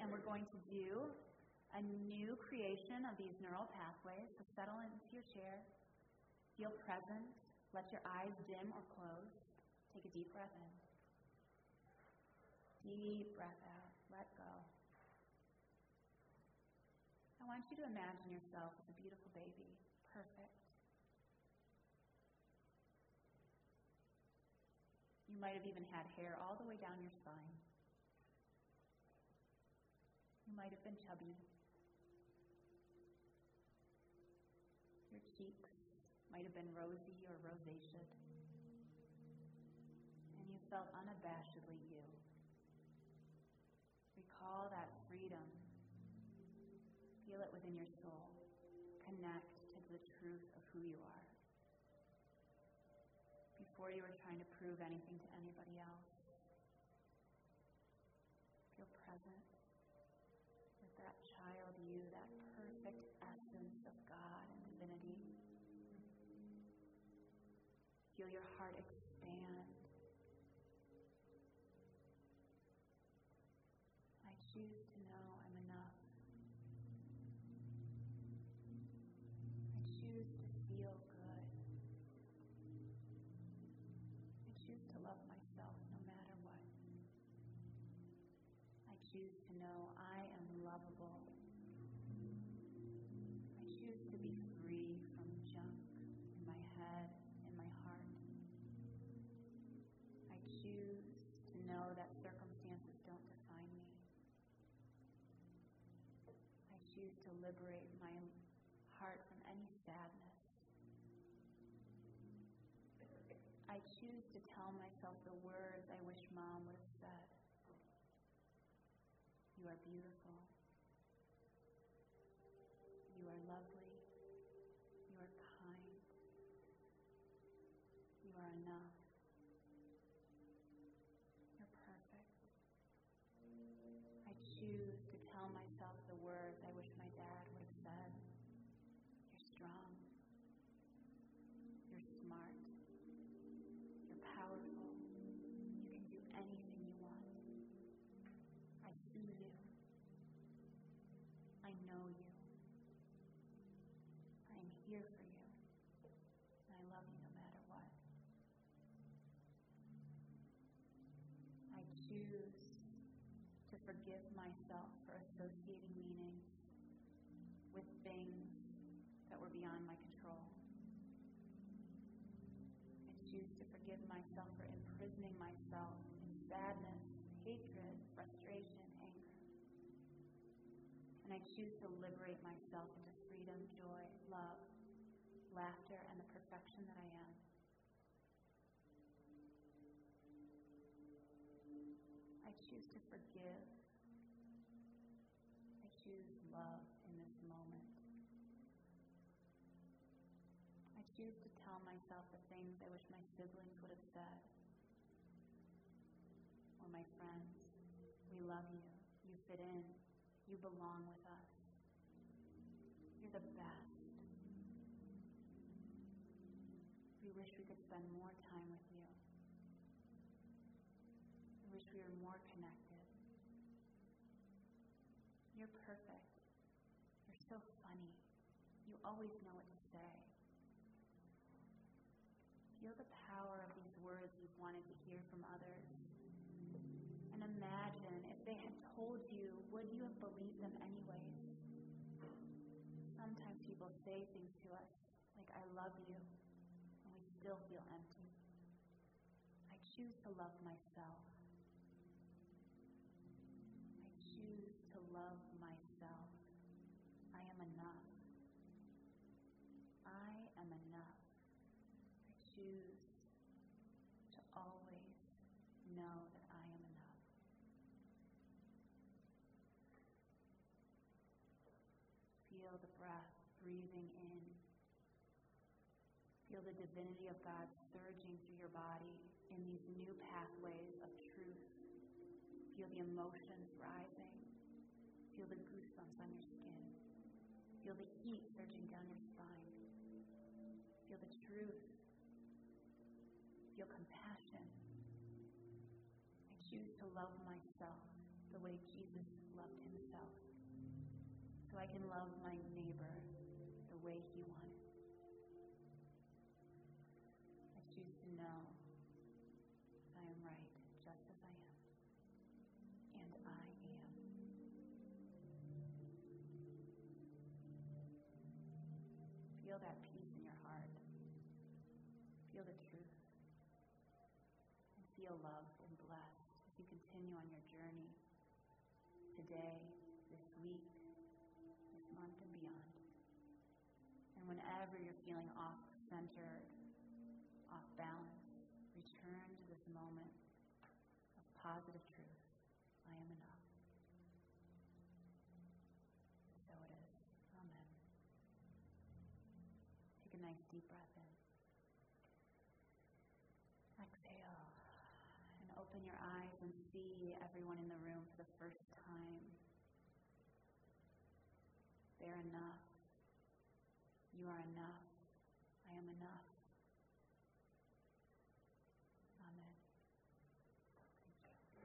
and we're going to do a new creation of these neural pathways. So settle into your chair, feel present, let your eyes dim or close. Take a deep breath in. Deep breath out. Let go. I want you to imagine yourself as a beautiful baby, perfect. You might have even had hair all the way down your spine. You might have been chubby. Your cheeks might have been rosy or rosaceous. And you felt unabashedly you. Recall that freedom. Feel it within your soul. Connect to the truth of who you are. Before you were trying to prove anything to anybody else. Feel present that child you, that perfect essence of God and divinity. Feel your heart expand. I choose to know I'm enough. I choose to feel good. I choose to love myself no matter what. I choose to know I am lovable. I choose to be free from junk in my head, in my heart. I choose to know that circumstances don't define me. I choose to liberate my heart from any sadness. I choose to tell myself the words I wish mom would have said. You are beautiful. You are lovely. You are kind. You are enough. I know you I am here for you. And I love you no matter what. I choose to forgive myself for associating meaning with things that were beyond my control. And I choose to liberate myself into freedom, joy, love, laughter, and the perfection that I am. I choose to forgive. I choose love in this moment. I choose to tell myself the things I wish my siblings would have said. Or my friends. We love you. You fit in. You belong with us. You're the best. We wish we could spend more time with you. We wish we were more connected. You're perfect. You're so funny. You always know what to say. Feel the power of these words you've wanted to hear from others. And imagine if they had told you, would you have believed them anyways? Sometimes people say things to us like, I love you and we still feel empty. I choose to love myself. I choose to love myself. I am enough. I am enough. I choose to always know that I am enough. Feel the breath breathing in Feel the divinity of God surging through your body in these new pathways of truth. Feel the emotions rising. Feel the goosebumps on your skin. Feel the heat surging down your spine. Feel the truth. Feel compassion. I choose to love myself the way Jesus loved himself. So I can love my neighbor way he wanted. I choose to know I am right just as I am. And I am. Feel that peace in your heart. Feel the truth. And feel loved and blessed as you continue on your journey today, this week, whenever you're feeling off centered, off balance, return to this moment of positive truth. I am enough. So it is. Amen. Take a nice deep breath in. Exhale. And open your eyes and see everyone in the room for the first time. They're enough. You are enough. I am enough.